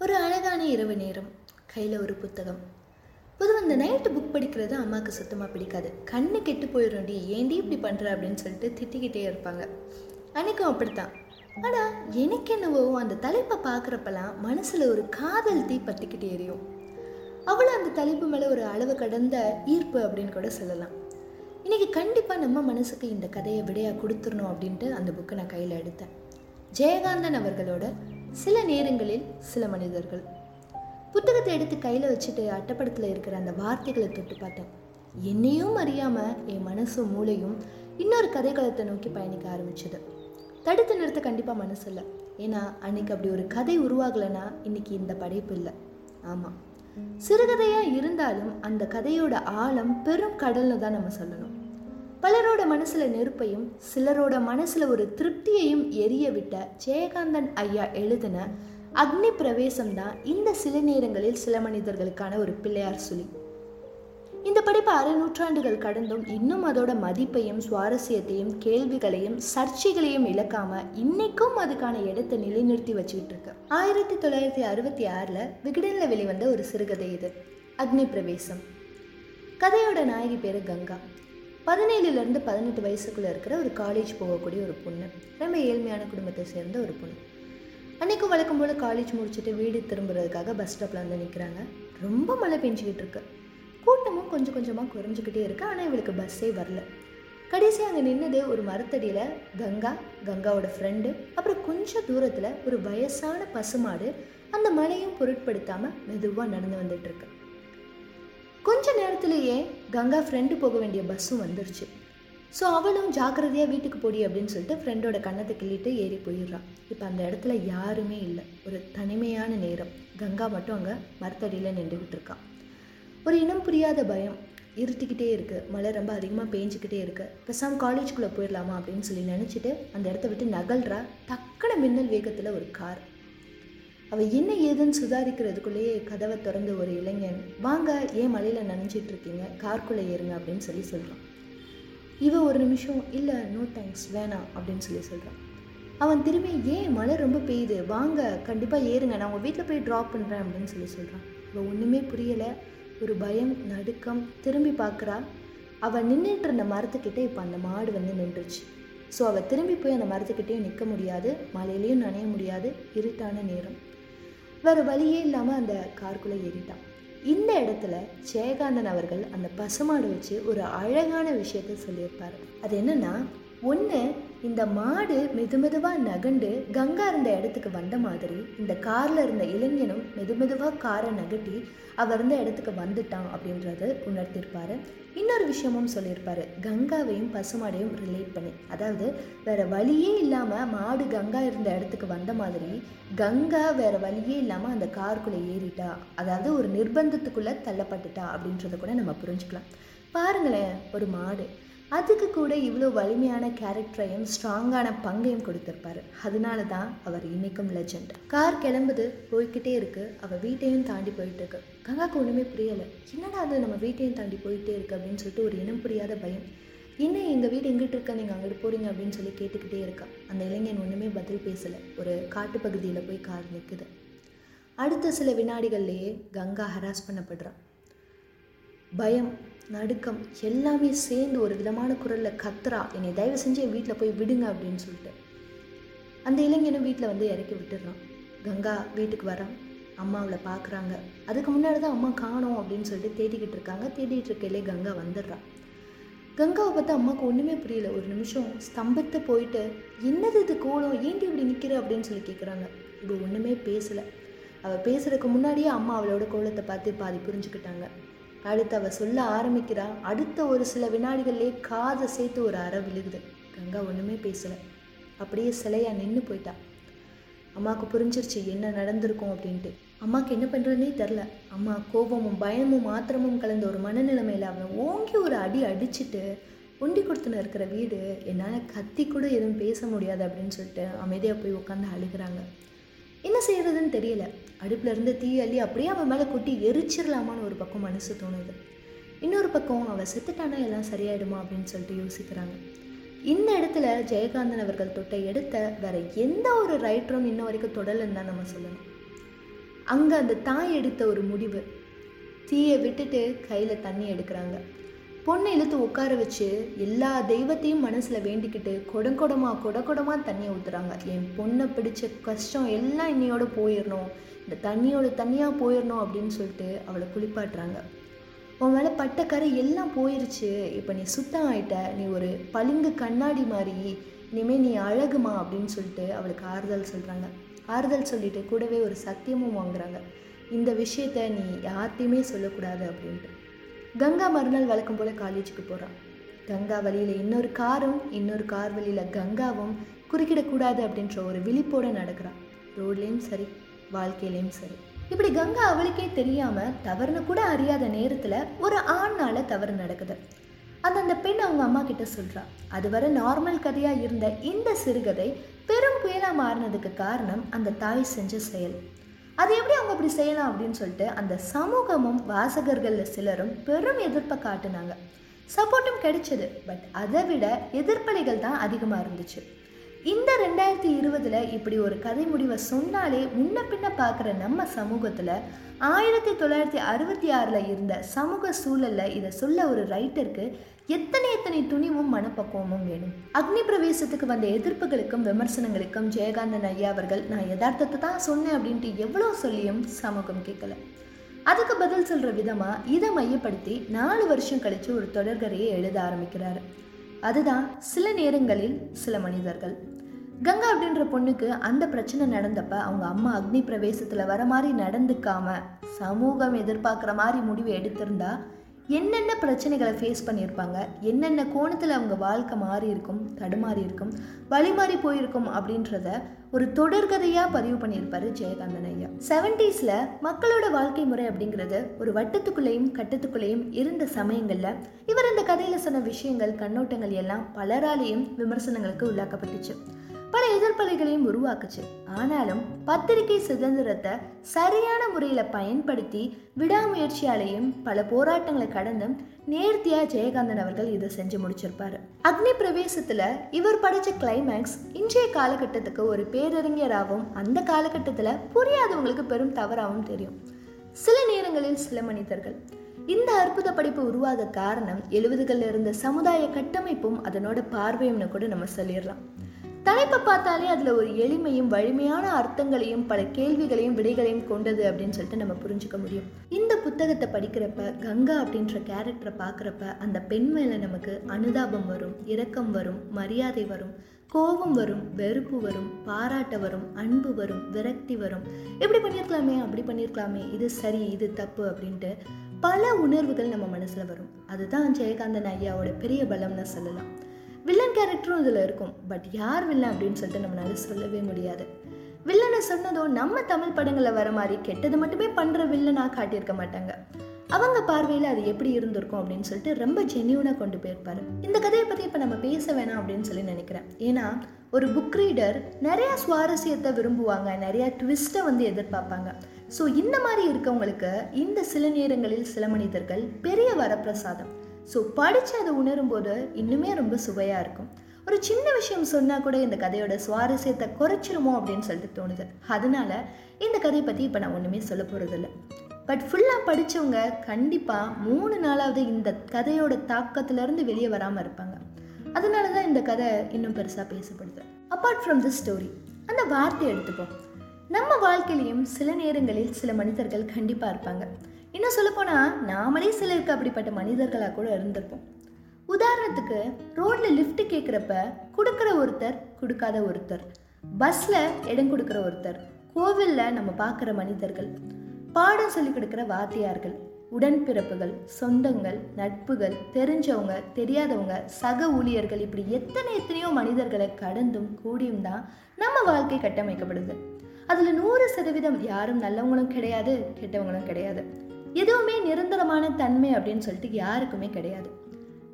ஒரு அழகான இரவு நேரம். கையில் ஒரு புத்தகம். பொதுவாக இந்த நைட்டு புக் படிக்கிறது அம்மாவுக்கு சுத்தமாக பிடிக்காது. கண்ணு கெட்டு போயிடும்டி ஏண்டி இப்படி பண்ணுற அப்படின்னு சொல்லிட்டு திட்டிக்கிட்டே இருப்பாங்க. அன்றைக்கும் அப்படித்தான். ஆனால் எனக்கு என்னவோ அந்த தலைப்பை பார்க்குறப்பெல்லாம் மனசில் ஒரு காதல் தீ பற்றிக்கிட்டே எரியும். அவ்வளோ அந்த தலைப்பு மேலே ஒரு அளவு கடந்த ஈர்ப்பு அப்படின்னு கூட சொல்லலாம். இன்றைக்கி கண்டிப்பாக நம்ம மனசுக்கு இந்த கதையை விடையாக கொடுத்துடணும் அப்படின்ட்டு அந்த புக்கை நான் கையில் எடுத்தேன். ஜெயகாந்தன் அவர்களோட சில நேரங்களில் சில மனிதர்கள். புத்தகத்தை எடுத்து கையில் வச்சுட்டு அட்டப்படத்தில் இருக்கிற அந்த வார்த்தைகளை தொட்டு பார்த்தேன் என்னையும் அறியாமல் என் மனசும் மூளையும் இன்னொரு கதைக்களத்தை நோக்கி பயணிக்க ஆரம்பிச்சது. தடுத்து நிறுத்த கண்டிப்பாக மனசு இல்லை. ஏன்னா அன்னைக்கு அப்படி ஒரு கதை உருவாகலைன்னா இன்னைக்கு இந்த படைப்பு இல்லை. ஆமாம் சிறுகதையாக இருந்தாலும் அந்த கதையோட ஆழம் பெரும் கடல்னு தான் நம்ம சொல்லணும். பலரோட மனசுல நெருப்பையும் சிலரோட மனசுல ஒரு திருப்தியையும் எரிய விட்ட ஜெயகாந்தன் ஐயா எழுதின அக்னி பிரவேசம் தான் இந்த சில நேரங்களில் சில மனிதர்களுக்கான ஒரு பிள்ளையார் சுழி. இந்த படிப்பு அரை நூற்றாண்டுகள் கடந்தும் இன்னும் அதோட மதிப்பையும் சுவாரஸ்யத்தையும் கேள்விகளையும் சர்ச்சைகளையும் இழக்காம இன்னைக்கும் அதுக்கான இடத்தை நிலைநிறுத்தி வச்சுக்கிட்டு இருக்கு. ஆயிரத்தி தொள்ளாயிரத்தி அறுபத்தி ஆறுல விகடனில் வெளிவந்த ஒரு சிறுகதை இது அக்னி பிரவேசம். கதையோட நாயகி பேரு கங்கா. பதினேழுலேருந்து பதினெட்டு வயசுக்குள்ளே இருக்கிற ஒரு காலேஜ் போகக்கூடிய ஒரு பொண்ணு. ரொம்ப ஏழ்மையான குடும்பத்தை சேர்ந்த ஒரு பொண்ணு. அன்றைக்கும் வழக்கம் போல் காலேஜ் முடிச்சுட்டு வீடு திரும்புறதுக்காக பஸ் ஸ்டாப்பில் வந்து நிற்கிறாங்க ரொம்ப மழை பெஞ்சிக்கிட்டு இருக்கு. கூட்டமும் கொஞ்சம் கொஞ்சமாக குறைஞ்சிக்கிட்டே இருக்குது ஆனால் இவளுக்கு பஸ்ஸே வரல. கடைசி அங்கே நின்னது ஒரு மரத்தடியில் கங்கா கங்காவோட ஃப்ரெண்டு அப்புறம் கொஞ்சம் தூரத்தில் ஒரு வயசான பசுமாடு அந்த மழையும் பொருட்படுத்தாமல் மெதுவாக நடந்து வந்துட்டுருக்கு கொஞ்ச நேரத்திலேயே கங்கா ஃப்ரெண்டு போக வேண்டிய பஸ்ஸும் வந்துருச்சு. ஸோ அவளும் ஜாக்கிரதையாக வீட்டுக்கு போடி அப்படின்னு சொல்லிட்டு ஃப்ரெண்டோட கண்ணத்தை கிள்ளிட்டு ஏறி போயிடுறான் இப்போ அந்த இடத்துல யாருமே இல்லை. ஒரு தனிமையான நேரம். கங்கா மட்டும் அங்கே மரத்தடியில் நின்றுக்கிட்டு இருக்கான் ஒரு இனம் புரியாத பயம். இருட்டிக்கிட்டே இருக்குது மழை ரொம்ப அதிகமாக பேஞ்சிக்கிட்டே இருக்குது பெசாம் காலேஜ்குள்ளே போயிடலாமா அப்படின்னு சொல்லி நினச்சிட்டு அந்த இடத்த விட்டு நகல்றா. டக்குன மின்னல் வேகத்தில் ஒரு கார் அவள் என்ன ஏதுன்னு சுதாரிக்கிறதுக்குள்ளேயே கதவை திறந்து ஒரு இளைஞன் வாங்க ஏன் மலையில் நனைஞ்சிட்டு இருக்கீங்க? கார்க்குள்ளே ஏறுங்க அப்படின்னு சொல்லி சொல்கிறான் இவ ஒரு நிமிஷம் இல்லை நோ தேங்க்ஸ் வேணாம் அப்படின்னு சொல்லி சொல்கிறான் அவன் திரும்பி ஏன் மழை ரொம்ப பெய்யுது? வாங்க கண்டிப்பாக ஏறுங்க நான் உங்கள் வீட்டில் போய் ட்ராப் பண்ணுறேன் அப்படின்னு சொல்லி சொல்கிறான் இவள் ஒன்றுமே புரியலை. ஒரு பயம் நடுக்கம் திரும்பி பார்க்குறா அவள் நின்றுட்டு இருந்த மரத்துக்கிட்டே இப்போ அந்த மாடு வந்து நின்றுச்சு. ஸோ அவள் திரும்பி போய் அந்த மரத்துக்கிட்டேயும் நிற்க முடியாது. மலையிலையும் நனைய முடியாது. இருட்டான நேரம். வேறு வழியே இல்லாமல் அந்த காருக்குள்ளே ஏறிட்டான். இந்த இடத்துல ஜெயகாந்தன் அவர்கள் அந்த பசுமாடு வச்சு ஒரு அழகான விஷயத்த சொல்லியிருப்பார். அது என்னன்னா ஒன்று இந்த மாடு மெது மெதுவாக நகண்டு கங்கா இருந்த இடத்துக்கு வந்த மாதிரி இந்த காரில் இருந்த இளைஞனும் மெது மெதுவாக காரை நகட்டி அவர் இருந்த இடத்துக்கு வந்துட்டான் அப்படின்றத உணர்த்திருப்பார். இன்னொரு விஷயமும் சொல்லியிருப்பார். கங்காவையும் பசுமாடையும் ரிலேட் பண்ணி. அதாவது வேறு வழியே இல்லாமல் மாடு கங்கா இருந்த இடத்துக்கு வந்த மாதிரி கங்கா வேறு வழியே இல்லாமல் அந்த காருக்குள்ளே ஏறிட்டா. அதாவது ஒரு நிர்பந்தத்துக்குள்ளே தள்ளப்பட்டுட்டா அப்படின்றத கூட நம்ம புரிஞ்சுக்கலாம். பாருங்களேன் ஒரு மாடு. அதுக்கு கூட இவ்வளோ வலிமையான கேரக்டரையும் ஸ்ட்ராங்கான பங்கையும் கொடுத்துருப்பாரு. அதனால தான் அவர் இன்னைக்கும் லெஜெண்ட் கார் கிளம்புது போய்கிட்டே இருக்கு. அவள் வீட்டையும் தாண்டி போயிட்டு இருக்கு கங்காக்கு ஒன்றுமே புரியலை. என்னடா அது நம்ம வீட்டையும் தாண்டி போயிட்டே இருக்கு அப்படின்னு சொல்லிட்டு ஒரு இனம் புரியாத பயம். என்ன எங்கள் வீடு எங்கிட்டு இருக்க? நீங்கள் அங்கிட்டு போகிறீங்க அப்படின்னு சொல்லி கேட்டுக்கிட்டே இருக்கா. அந்த இளைஞன் ஒன்றுமே பதில் பேசலை. ஒரு காட்டு பகுதியில் போய் கார் நிற்குது அடுத்த சில வினாடிகள்லேயே கங்கா ஹராஸ் பண்ணப்படுறான். பயம். நடுக்கம் எல்லாமே சேர்ந்து ஒரு விதமான குரலில் கத்துறா என்னை தயவு செஞ்சு என் வீட்டில் போய் விடுங்க அப்படின்னு சொல்லிட்டு. அந்த இளைஞனும் வீட்டில் வந்து இறக்கி விட்டுடுறான். கங்கா வீட்டுக்கு வரான் அம்மா அவளை பார்க்குறாங்க அதுக்கு முன்னாடி தான் அம்மா காணோம் அப்படின்னு சொல்லிட்டு தேடிக்கிட்டு இருக்காங்க. தேடிட்டு இருக்கையிலே கங்கா வந்துடுறான் கங்காவை பார்த்தா அம்மாவுக்கு ஒன்றுமே புரியல. ஒரு நிமிஷம் ஸ்தம்பத்தை போயிட்டு என்னது இது கோலம்? ஏன்டி இப்படி நிற்கிற அப்படின்னு சொல்லி கேட்குறாங்க இப்போ ஒன்றுமே பேசலை. அவள் பேசுறதுக்கு முன்னாடியே அம்மா அவளோட கோலத்தை பார்த்து பாதி புரிஞ்சுக்கிட்டாங்க. அடுத்து அவள் சொல்ல ஆரம்பிக்கிறா. அடுத்த ஒரு சில வினாடிகள்லேயே காதை சேர்த்து ஒரு அறை விழுகுது. கங்கா ஒன்றுமே பேசலை. அப்படியே சிலையா நின்று போயிட்டா. அம்மாவுக்கு புரிஞ்சிருச்சு என்ன நடந்திருக்கும் அப்படின்ட்டு. அம்மாவுக்கு என்ன பண்ணுறதுனே தெரில. அம்மா கோபமும் பயமும் ஆத்திரமும் கலந்த ஒரு மனநிலைமையில் அவனை ஓங்கி ஒரு அடி அடிச்சுட்டு ஒண்டி கொடுத்துன இருக்கிற வீடு என்னால் கத்தி கூட எதுவும் பேச முடியாது அப்படின்னு சொல்லிட்டு அமைதியாக போய் உட்காந்து அழுகிறாங்க. என்ன செய்யறதுன்னு தெரியல. அடுப்புல இருந்து தீ அள்ளி அப்படியே அவன் மேலே கொட்டி எரிச்சிடலாமான்னு ஒரு பக்கம் மனசு தோணுது. இன்னொரு பக்கம் அவள் செத்துட்டானா எல்லாம் சரியாயிடுமா அப்படின்னு சொல்லிட்டு யோசிக்கிறாங்க. இந்த இடத்துல ஜெயகாந்தன் அவர்கள் தொட்ட எடுத்த வேற எந்த ஒரு ரைட்டரும் இன்ன வரைக்கும் தொடலன்னு தான் நம்ம சொல்லணும். அங்கே அந்த தாய் எடுத்த ஒரு முடிவு. தீயை விட்டுட்டு கையில் தண்ணி எடுக்கிறாங்க. பொண்ணை இழுத்து உட்கார வச்சு எல்லா தெய்வத்தையும் மனசில் வேண்டிக்கிட்டு கொடங்கொடமா கொடகொடமா தண்ணியை ஊற்றுறாங்க என் பொண்ணை பிடிச்ச கஷ்டம் எல்லாம் இன்னையோட போயிடணும் இந்த தண்ணியோட தண்ணியாக போயிடணும் அப்படின்னு சொல்லிட்டு அவளை குளிப்பாட்டுறாங்க. உன் மேலே பட்ட கரை எல்லாம் போயிருச்சு. இப்போ நீ சுத்தம் ஆயிட்ட. நீ ஒரு பளிங்கு கண்ணாடி மாதிரி இனிமேல் நீ அழகுமா அப்படின்னு சொல்லிட்டு அவளுக்கு ஆறுதல் சொல்கிறாங்க ஆறுதல் சொல்லிட்டு கூடவே ஒரு சத்தியமும் வாங்குறாங்க. இந்த விஷயத்த நீ யார்கிட்டையுமே சொல்லக்கூடாது அப்படின்ட்டு. கங்கா மறுநாள் வழக்கம் போல் காலேஜுக்கு போகிறான் கங்கா வழியில் இன்னொரு காரும் இன்னொரு கார் வழியில் கங்காவும் குறுக்கிடக்கூடாது அப்படின்ற ஒரு விழிப்போடு நடக்கிறான் ரோட்லேயும் சரி வாழ்க்கையிலையும் சரி. இப்படி கங்கா அவளுக்கே தெரியாமல் தவறுன்னு கூட அறியாத நேரத்தில் ஒரு ஆண்னால் தவறு நடக்குது. அந்த அந்த பெண் அவங்க அம்மா கிட்ட சொல்கிறா அதுவரை நார்மல் கதையாக இருந்த இந்த சிறுகதை பெரும் புயலாக மாறினதுக்கு காரணம் அந்த தாய் செஞ்ச செயல். அது எப்படி அவங்க அப்படி செய்யலாம் அப்படின்னு சொல்லிட்டு அந்த சமூகமும் வாசகர்களில் சிலரும் பெரும் எதிர்ப்பை காட்டினாங்க. சப்போர்ட்டும் கிடைச்சது பட் அதை விட எதிர்ப்பலைகள் தான் அதிகமாக இருந்துச்சு. இந்த ரெண்டாயிரத்தி இருபதில் இப்படி ஒரு கதை முடிவை சொன்னாலே முன்ன பின்ன பார்க்குற நம்ம சமூகத்தில் ஆயிரத்தி தொள்ளாயிரத்தி அறுபத்தி ஆறில் இருந்த சமூக சூழலில் இதை சொல்ல ஒரு ரைட்டருக்கு எத்தனை எத்தனை துணிவும் மனப்பக்குவமும் வேணும்? அக்னி பிரவேசத்துக்கு வந்த எதிர்ப்புகளுக்கும் விமர்சனங்களுக்கும் ஜெயகாந்தன் ஐயா அவர்கள் நான் யதார்த்தத்தை தான் சொன்னேன் அப்படின்ட்டு எவ்வளோ சொல்லியும் சமூகம் கேட்கல. அதுக்கு பதில் சொல்கிற விதமாக இதை மையப்படுத்தி நாலு வருஷம் கழித்து ஒரு தொடர்கரையை எழுத ஆரம்பிக்கிறாரு. அதுதான் சில நேரங்களில் சில மனிதர்கள். கங்கா அப்படின்ற பொண்ணுக்கு அந்த பிரச்சனை நடந்தப்ப அவங்க அம்மா அக்னி பிரவேசத்தில் வர மாதிரி நடந்துக்காம சமூகம் எதிர்பார்க்குற மாதிரி முடிவு எடுத்திருந்தா என்னென்ன பிரச்சனைகளை ஃபேஸ் பண்ணியிருப்பாங்க? என்னென்ன கோணத்தில் அவங்க வாழ்க்கை மாறி இருக்கும் தடுமாறி இருக்கும் வழி மாறி போயிருக்கும் அப்படின்றத ஒரு தொடர்கதையாக பதிவு பண்ணியிருப்பாரு ஜெயகாந்தன் ஐயா. செவன்டீஸில் மக்களோட வாழ்க்கை முறை அப்படிங்கிறது ஒரு வட்டத்துக்குள்ளேயும் கட்டத்துக்குள்ளேயும் இருந்த சமயங்களில் இவர் இந்த கதையில் சொன்ன விஷயங்கள் கண்ணோட்டங்கள் எல்லாம் பலராலேயும் விமர்சனங்களுக்கு உள்ளாக்கப்பட்டுச்சு. பல எதிர்ப்பலைகளையும் உருவாக்குச்சு. ஆனாலும் பத்திரிகை சுதந்திரத்தை சரியான முறையில் பயன்படுத்தி விடாமுயற்சியாலையும் பல போராட்டங்களை கடந்தும் நேர்த்தியா ஜெயகாந்தன் அவர்கள் இதை செஞ்சு முடிச்சிருப்பாரு. அக்னி பிரவேசத்துல இவர் படிச்ச கிளைமேக்ஸ் இன்றைய காலகட்டத்துக்கு ஒரு பேரறிஞராகவும் அந்த காலகட்டத்துல புரியாதவங்களுக்கு பெரும் தவறாகவும் தெரியும். சில நேரங்களில் சில மனிதர்கள். இந்த அற்புத படைப்பு உருவாக காரணம் எழுபதுகளில் இருந்த சமுதாய கட்டமைப்பும் அதனோட பார்வையும்னு கூட நம்ம சொல்லிடலாம். தலைப்பை பார்த்தாலே அதில் ஒரு எளிமையும் வலிமையான அர்த்தங்களையும் பல கேள்விகளையும் விடைகளையும் கொண்டது அப்படின்னு சொல்லிட்டு நம்ம புரிஞ்சுக்க முடியும். இந்த புத்தகத்தை படிக்கிறப்ப கங்கா அப்படின்ற கேரக்டரை பார்க்குறப்ப அந்த பெண் மேலே நமக்கு அனுதாபம் வரும் இரக்கம் வரும் மரியாதை வரும் கோபம் வரும் வெறுப்பு வரும் பாராட்ட வரும் அன்பு வரும் விரக்தி வரும். இப்படி பண்ணியிருக்கலாமே அப்படி பண்ணியிருக்கலாமே இது சரி இது தப்பு அப்படின்ட்டு பல உணர்வுகள் நம்ம மனசில் வரும். அதுதான் ஜெயகாந்தன் ஐயாவோட பெரிய பலம்னு சொல்லலாம். வில்லன் கேரக்டரும் இதில் இருக்கும். பட் யார் வில்லன் அப்படின்னு சொல்லிட்டு நம்மளால சொல்லவே முடியாது. வில்லனை சொன்னதும் நம்ம தமிழ் படங்களில் வர மாதிரி கெட்டது மட்டுமே பண்ணுற வில்லனாக காட்டியிருக்க மாட்டாங்க. அவங்க பார்வையில் அது எப்படி இருந்திருக்கும் அப்படின்னு சொல்லிட்டு ரொம்ப ஜென்யூனாக கொண்டு போயிருப்பாரு. இந்த கதையை பற்றி இப்போ நம்ம பேச வேணாம் அப்படின்னு சொல்லி நினைக்கிறேன். ஏன்னா ஒரு புக் ரீடர் நிறையா சுவாரஸ்யத்தை விரும்புவாங்க நிறையா ட்விஸ்ட்டை வந்து எதிர்பார்ப்பாங்க. ஸோ இந்த மாதிரி இருக்கவங்களுக்கு இந்த சில நேரங்களில் சில மனிதர்கள் பெரிய வரப்பிரசாதம் ஸோ படித்து அதை உணரும் போது இன்னுமே ரொம்ப சுவையாக இருக்கும். ஒரு சின்ன விஷயம் சொன்னால் கூட இந்த கதையோட சுவாரஸ்யத்தை குறைச்சிருமோ அப்படின்னு சொல்லிட்டு தோணுது. அதனால இந்த கதையை பற்றி இப்போ நான் ஒன்றுமே சொல்ல போகிறதில்ல பட் ஃபுல்லாக படித்தவங்க கண்டிப்பாக மூணு நாளாவது இந்த கதையோட தாக்கத்திலேருந்து வெளியே வராமல் இருப்பாங்க. அதனால தான் இந்த கதை இன்னும் பெருசாக பேசப்படுது. அப்பார்ட் ஃப்ரம் திஸ் ஸ்டோரி அந்த வார்த்தையை எடுத்துப்போம். நம்ம வாழ்க்கையிலையும் சில நேரங்களில் சில மனிதர்கள் கண்டிப்பாக இருப்பாங்க. இன்னும் சொல்லப்போனால் நாமளே சிலருக்கு அப்படிப்பட்ட மனிதர்களாக கூட இருந்திருப்போம். உதாரணத்துக்கு ரோட்ல லிஃப்ட் கேட்குறப்ப கொடுக்குற ஒருத்தர் கொடுக்காத ஒருத்தர். பஸ்ஸில் இடம் கொடுக்குற ஒருத்தர். கோவிலில் நம்ம பார்க்குற மனிதர்கள். பாடம் சொல்லி கொடுக்குற வாத்தியார்கள். உடன்பிறப்புகள் சொந்தங்கள் நட்புகள் தெரிஞ்சவங்க தெரியாதவங்க சக ஊழியர்கள் இப்படி எத்தனை எத்தனையோ மனிதர்களை கடந்தும் கூடியும் தான் நம்ம வாழ்க்கை கட்டமைக்கப்படுது. அதில் நூறு சதவீதம் யாரும் நல்லவங்களும் கிடையாது கெட்டவங்களும் கிடையாது. எதுவுமே நிரந்தரமான தன்மை அப்படின்னு சொல்லிட்டு யாருக்குமே கிடையாது.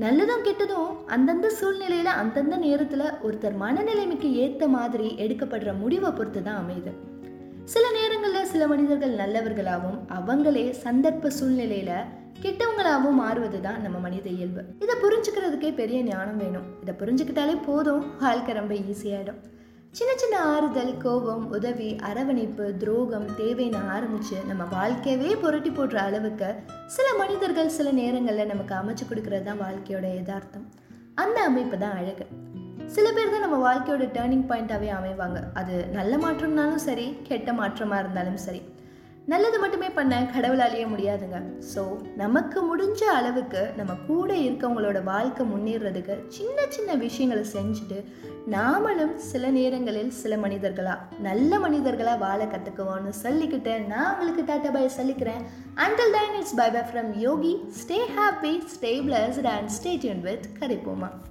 நல்லதும் கெட்டதும் அந்தந்த சூழ்நிலையில் அந்தந்த நேரத்தில் ஒருத்தர் மனநிலைமைக்கு ஏற்ற மாதிரி எடுக்கப்படுற முடிவை பொறுத்து தான் அமையுது. சில நேரங்களில் சில மனிதர்கள் நல்லவர்களாகவும் அவங்களே சந்தர்ப்ப சூழ்நிலையில கெட்டவங்களாகவும் மாறுவது தான் நம்ம மனித இயல்பு. இதை புரிஞ்சுக்கிறதுக்கே பெரிய ஞானம் வேணும். இதை புரிஞ்சுக்கிட்டாலே போதும். வாழ்க்கை ரொம்ப ஈஸியாயிடும் சின்ன சின்ன ஆறுதல் கோபம் உதவி அரவணைப்பு துரோகம் தேவைன்னு ஆரம்பிச்சு நம்ம வாழ்க்கையவே புரட்டி போடுற அளவுக்கு சில மனிதர்கள் சில நேரங்களில் நமக்கு அமைச்சு கொடுக்கறது தான் வாழ்க்கையோட யதார்த்தம். அந்த அமைப்பு தான் அழகு. சில பேர் தான் நம்ம வாழ்க்கையோட டேர்னிங் பாயிண்ட்டாகவே அமைவாங்க. அது நல்ல மாற்றம்னாலும் சரி கெட்ட மாற்றமாக இருந்தாலும் சரி. நல்லது மட்டுமே பண்ண கடவுளாலேயே முடியாதுங்க. ஸோ நமக்கு முடிஞ்ச அளவுக்கு நம்ம கூட இருக்கவங்களோட வாழ்க்கை முன்னேறதுக்கு சின்ன சின்ன விஷயங்களை செஞ்சுட்டு நாமளும் சில நேரங்களில் சில மனிதர்களா நல்ல மனிதர்களாக வாழ கற்றுக்குவோம்னு சொல்லிக்கிட்டு நான் உங்களுக்கு டாட்டா பாய் சொல்லிக்கிறேன். Until then it's bye bye from Yogi stay happy stay blessed and stay tuned with கரிப்போமா